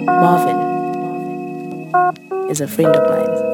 Marvin is a friend of mine.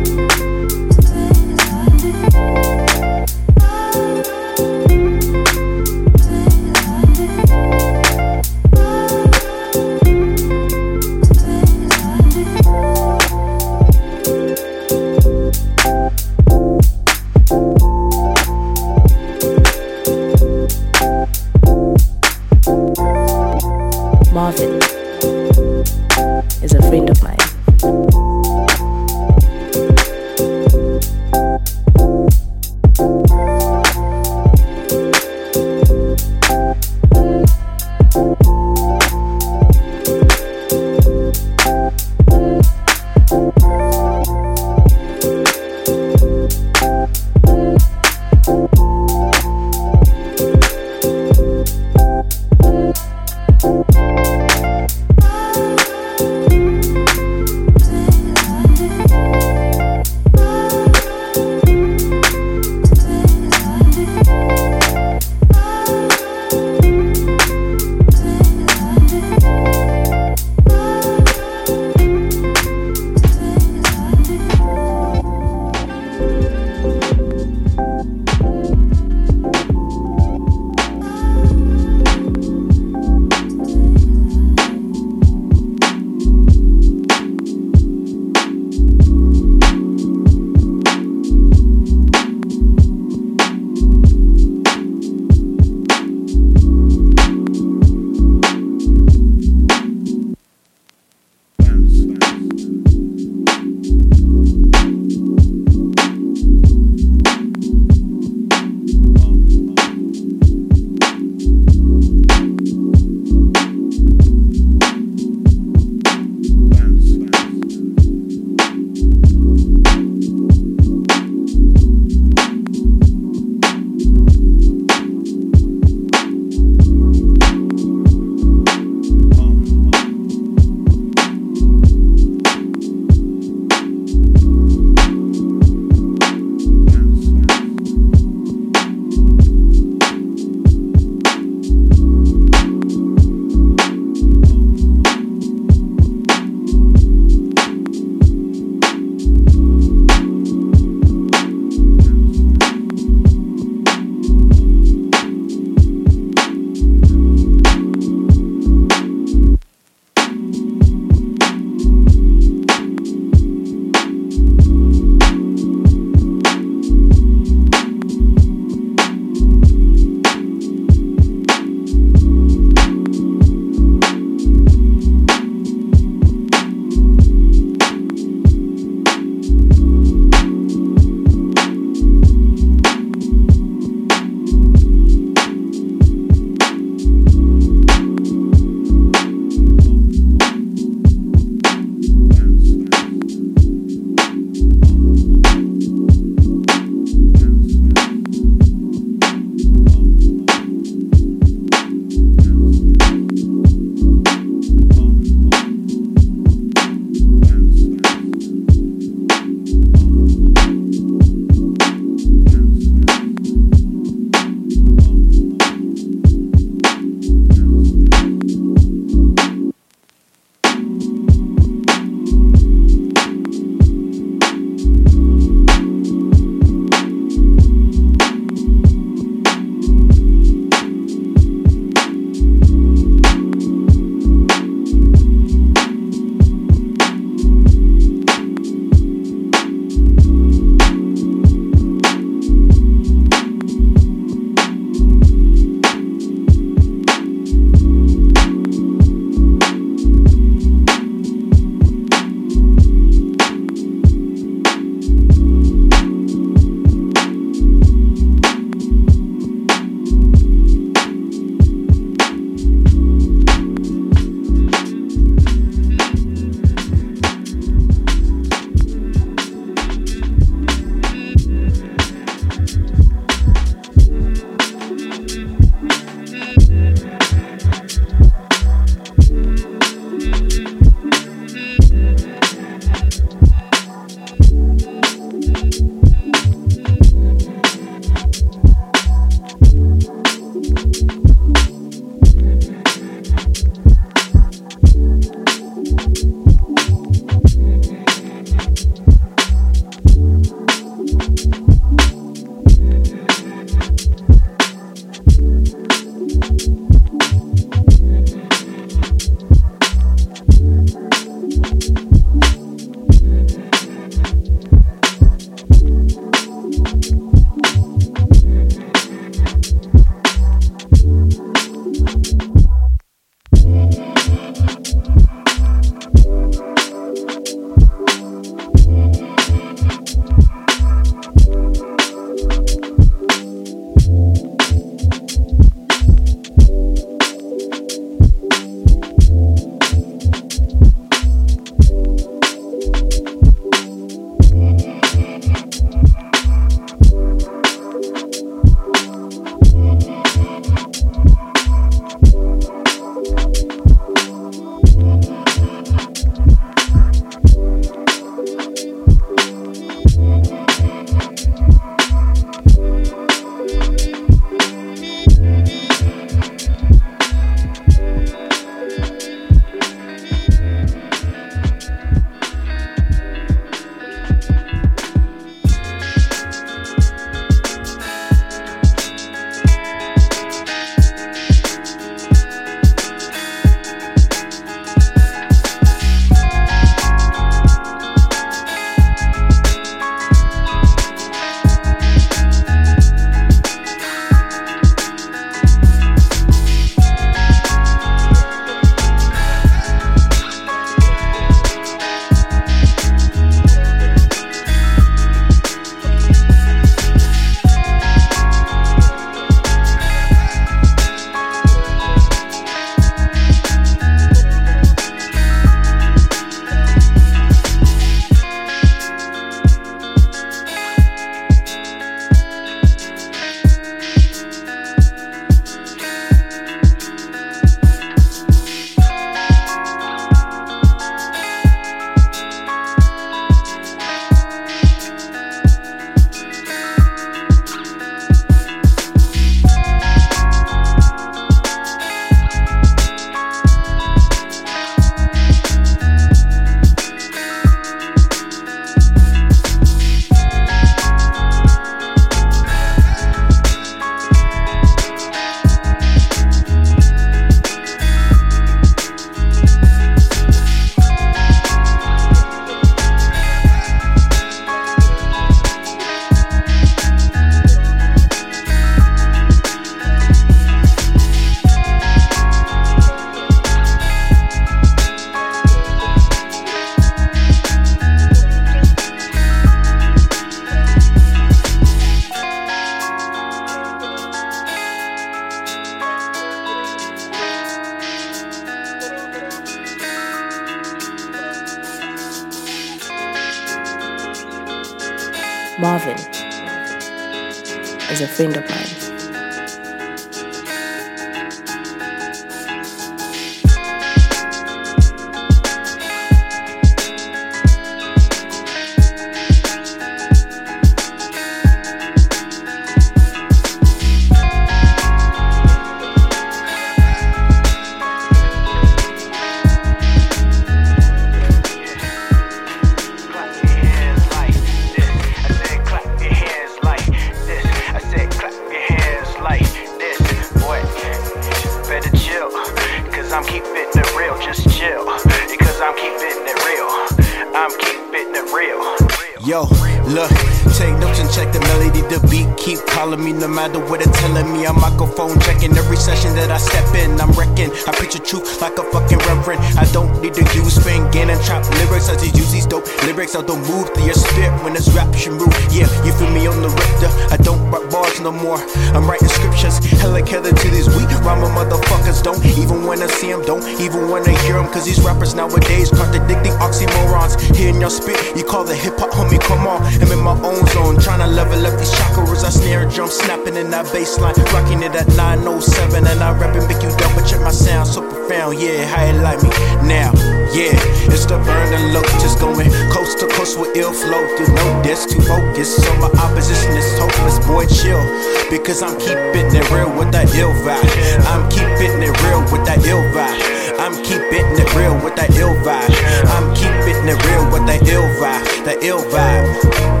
I don't to use spin, gain and trap lyrics. I just use these dope lyrics. I don't move through your spirit when it's rap you move. Yeah, you feel me on the Richter. I don't write bars no more. I'm writing scriptures. Hella killer to these weak rhyming motherfuckers. Don't even wanna see them, don't even wanna hear them. Cause these rappers nowadays contradicting oxymorons. Hearing your spit, you call the hip hop homie, come on. I'm in my own zone, trying to level up these chakras. I snare drum, snapping in that bass line, rocking it at 907. And I rap and make you double check my sound, so profound. Yeah, how you like me now? Yeah, it's the burning look, just going coast to coast with ill flow. You know this, too focused. So my opposition is hopeless, boy, chill. Because I'm keeping it real with that ill vibe. I'm keeping it real with that ill vibe. I'm keeping it real with that ill vibe. I'm keeping it real with that ill vibe. That ill vibe.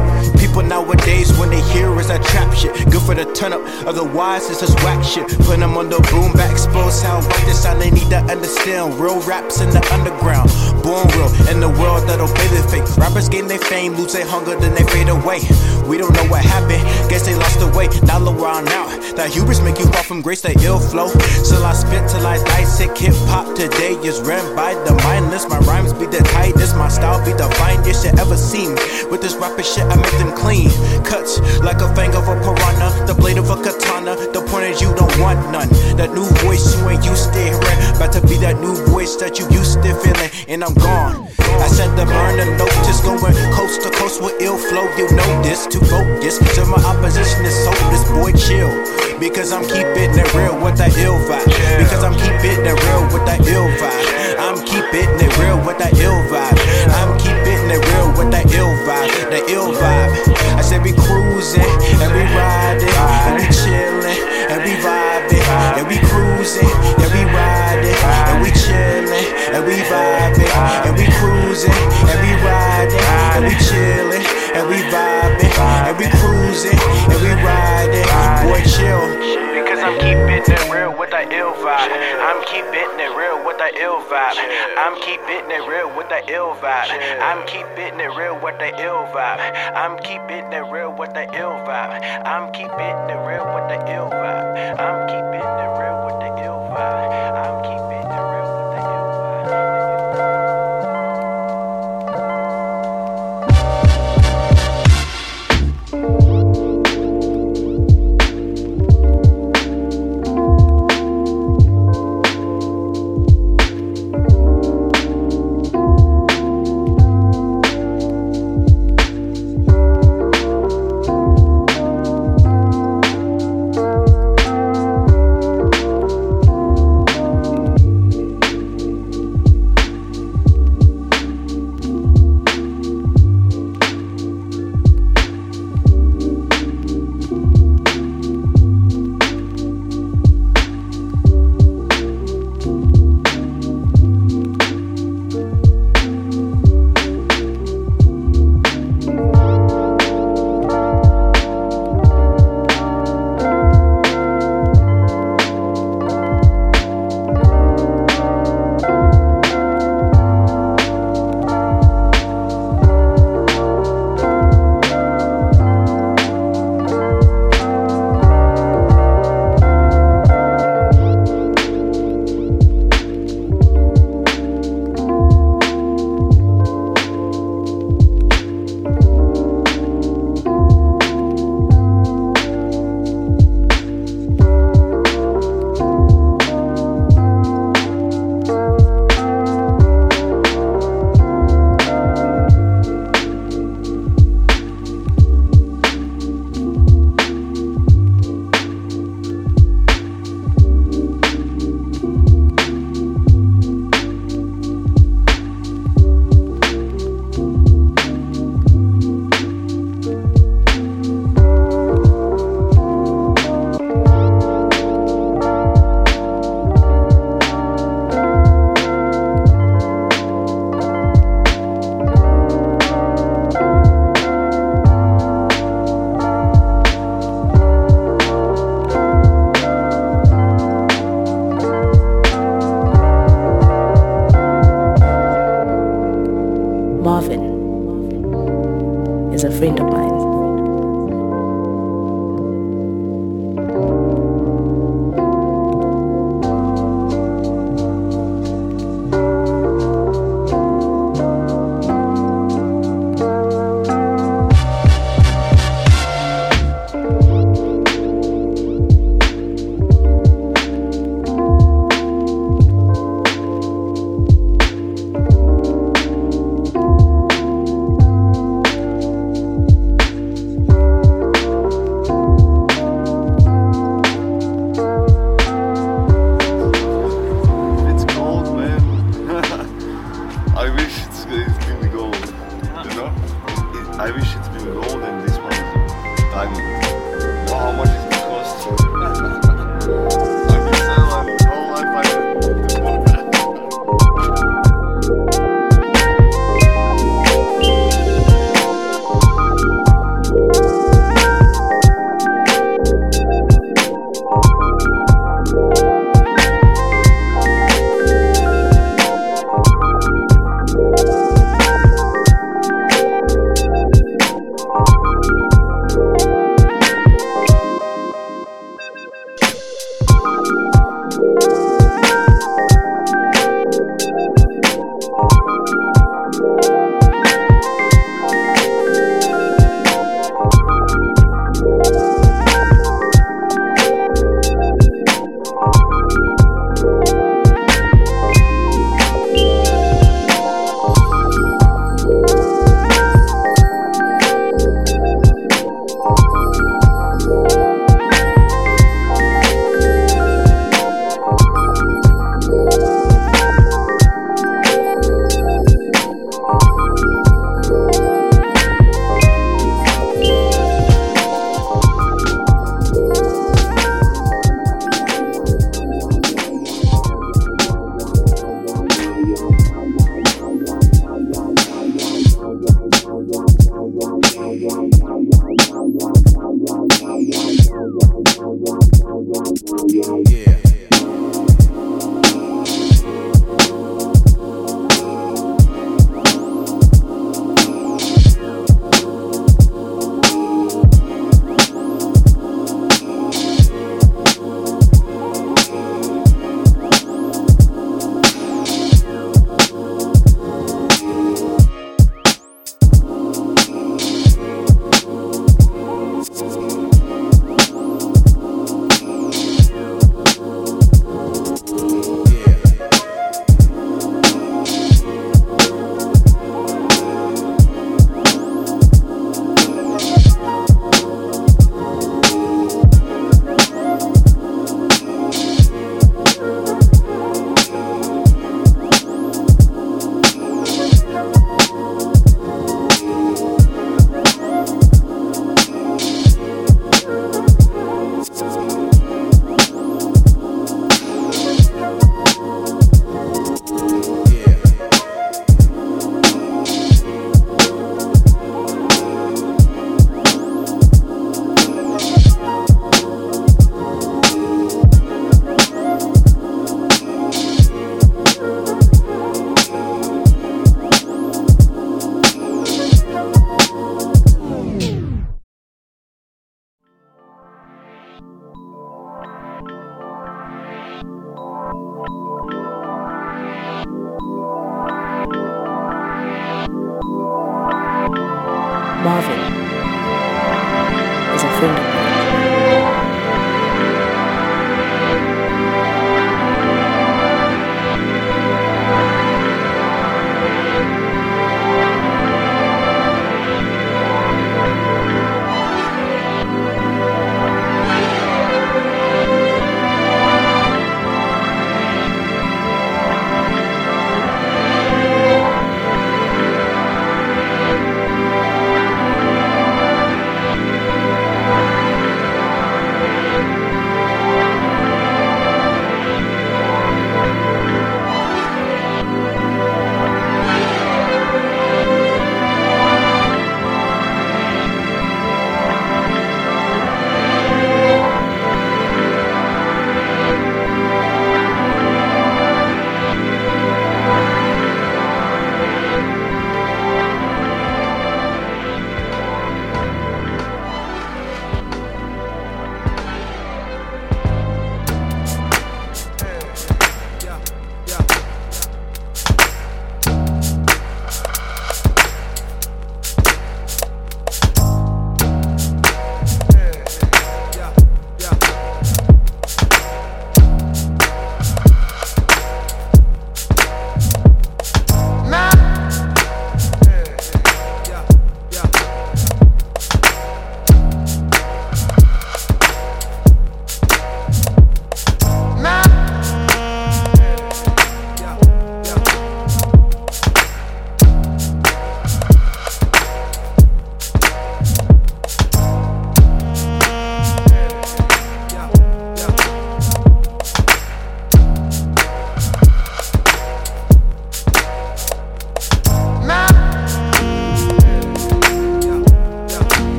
People nowadays, when they hear is that trap shit, good for the turn up. Otherwise, it's just whack shit. Put them on the boom bap, expose how whack this sound. They need to understand real raps in the underground. Born real in the world that obey the fake. Rappers gain their fame, lose their hunger, then they fade away. We don't know what happened, guess they lost the way. Now look around now. That hubris make you fall from grace, that ill flow. Still I spit till I die sick. Hip hop today is ran by the mindless. My rhymes be the tightest, my style be the finest you ever seen. With this rapper shit, I make them clean. Cuts like a fang of a piranha, the blade of a katana. The point is you don't want none. That new voice you ain't used to hearing. About to be that new voice that you used to feeling, and I'm gone. I said the burner note just going coast to coast with ill flow. You know this to focus. So my opposition is hopeless, boy, chill. Because I'm keeping it real with that ill vibe. Because I'm keeping it real with that ill vibe. I'm keeping it real with that ill vibe. I'm keeping it real with that ill vibe. The ill vibe. I said we cruising ill vibe. I'm keeping it real with that ill vibe. I'm keeping it real with that ill vibe. I'm keeping it real with that ill vibe. I'm keeping it real with the ill vibe. I'm keeping it real with the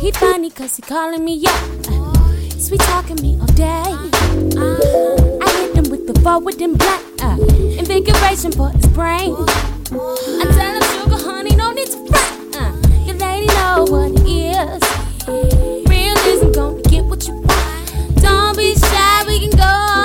He funny cause he calling me up. Sweet talking me all day. Uh, I hit him with the forward and black. Uh, invigoration for his brain. I tell him, sugar, honey, no need to fret. Uh, your lady know what it is. Realism, gonna get what you want. Don't be shy, we can go.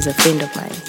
Is a friend of mine.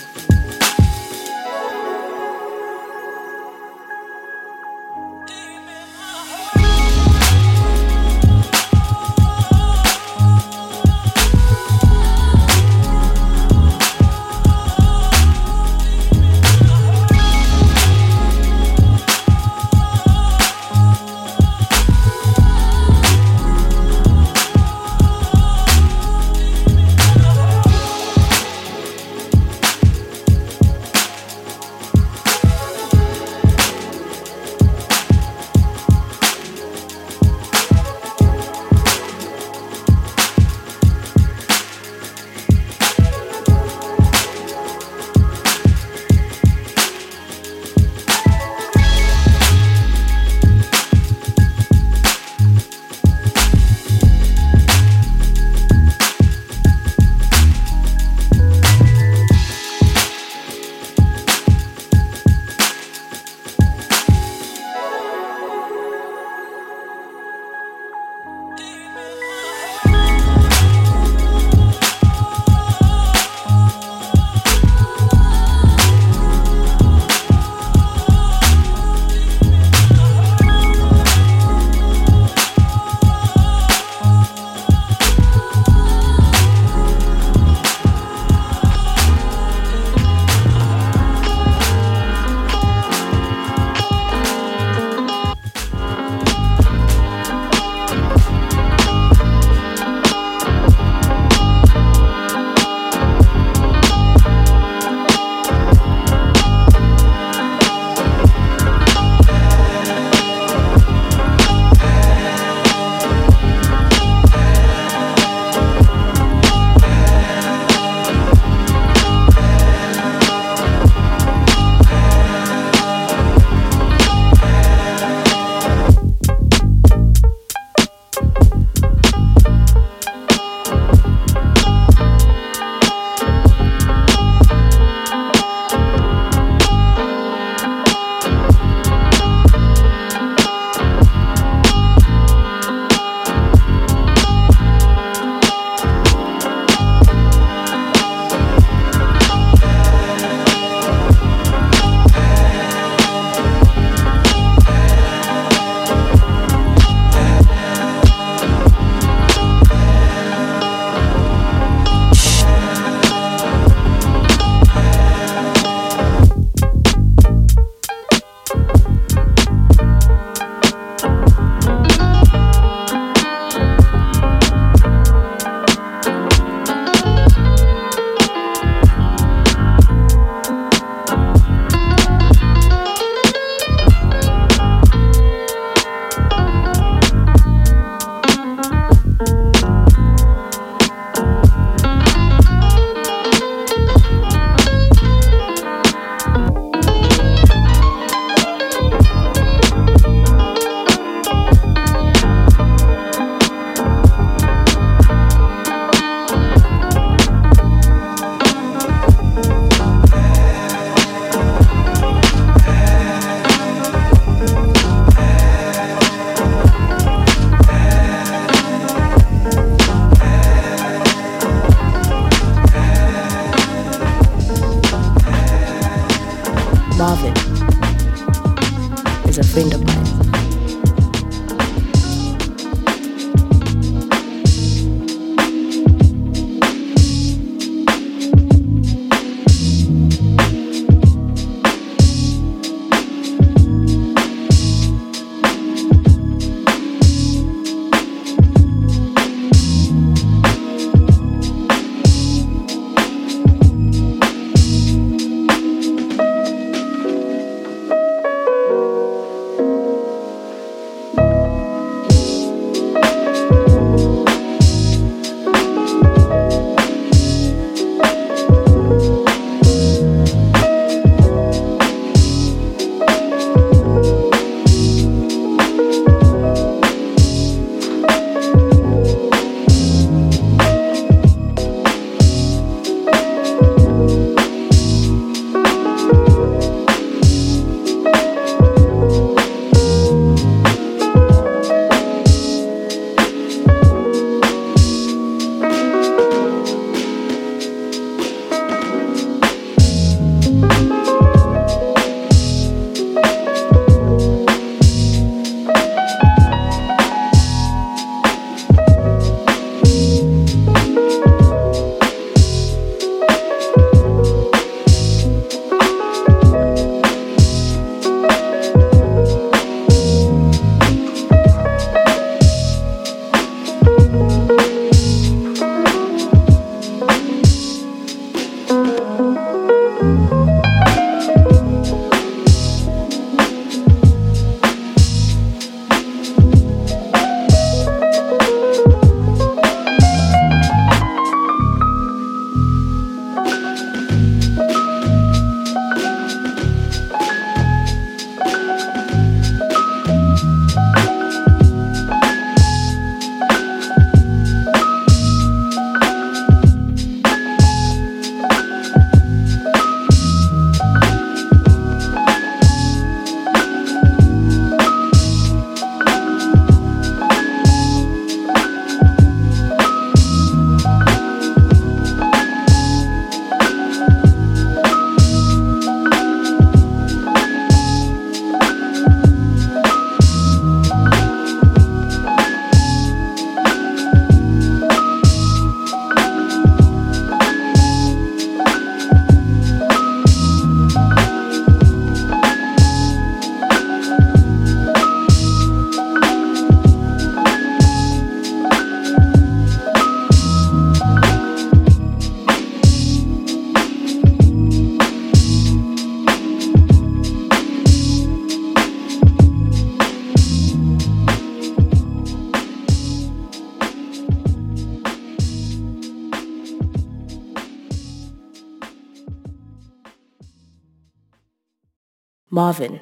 Marvin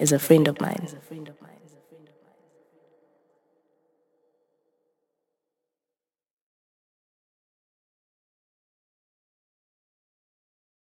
is a friend of mine.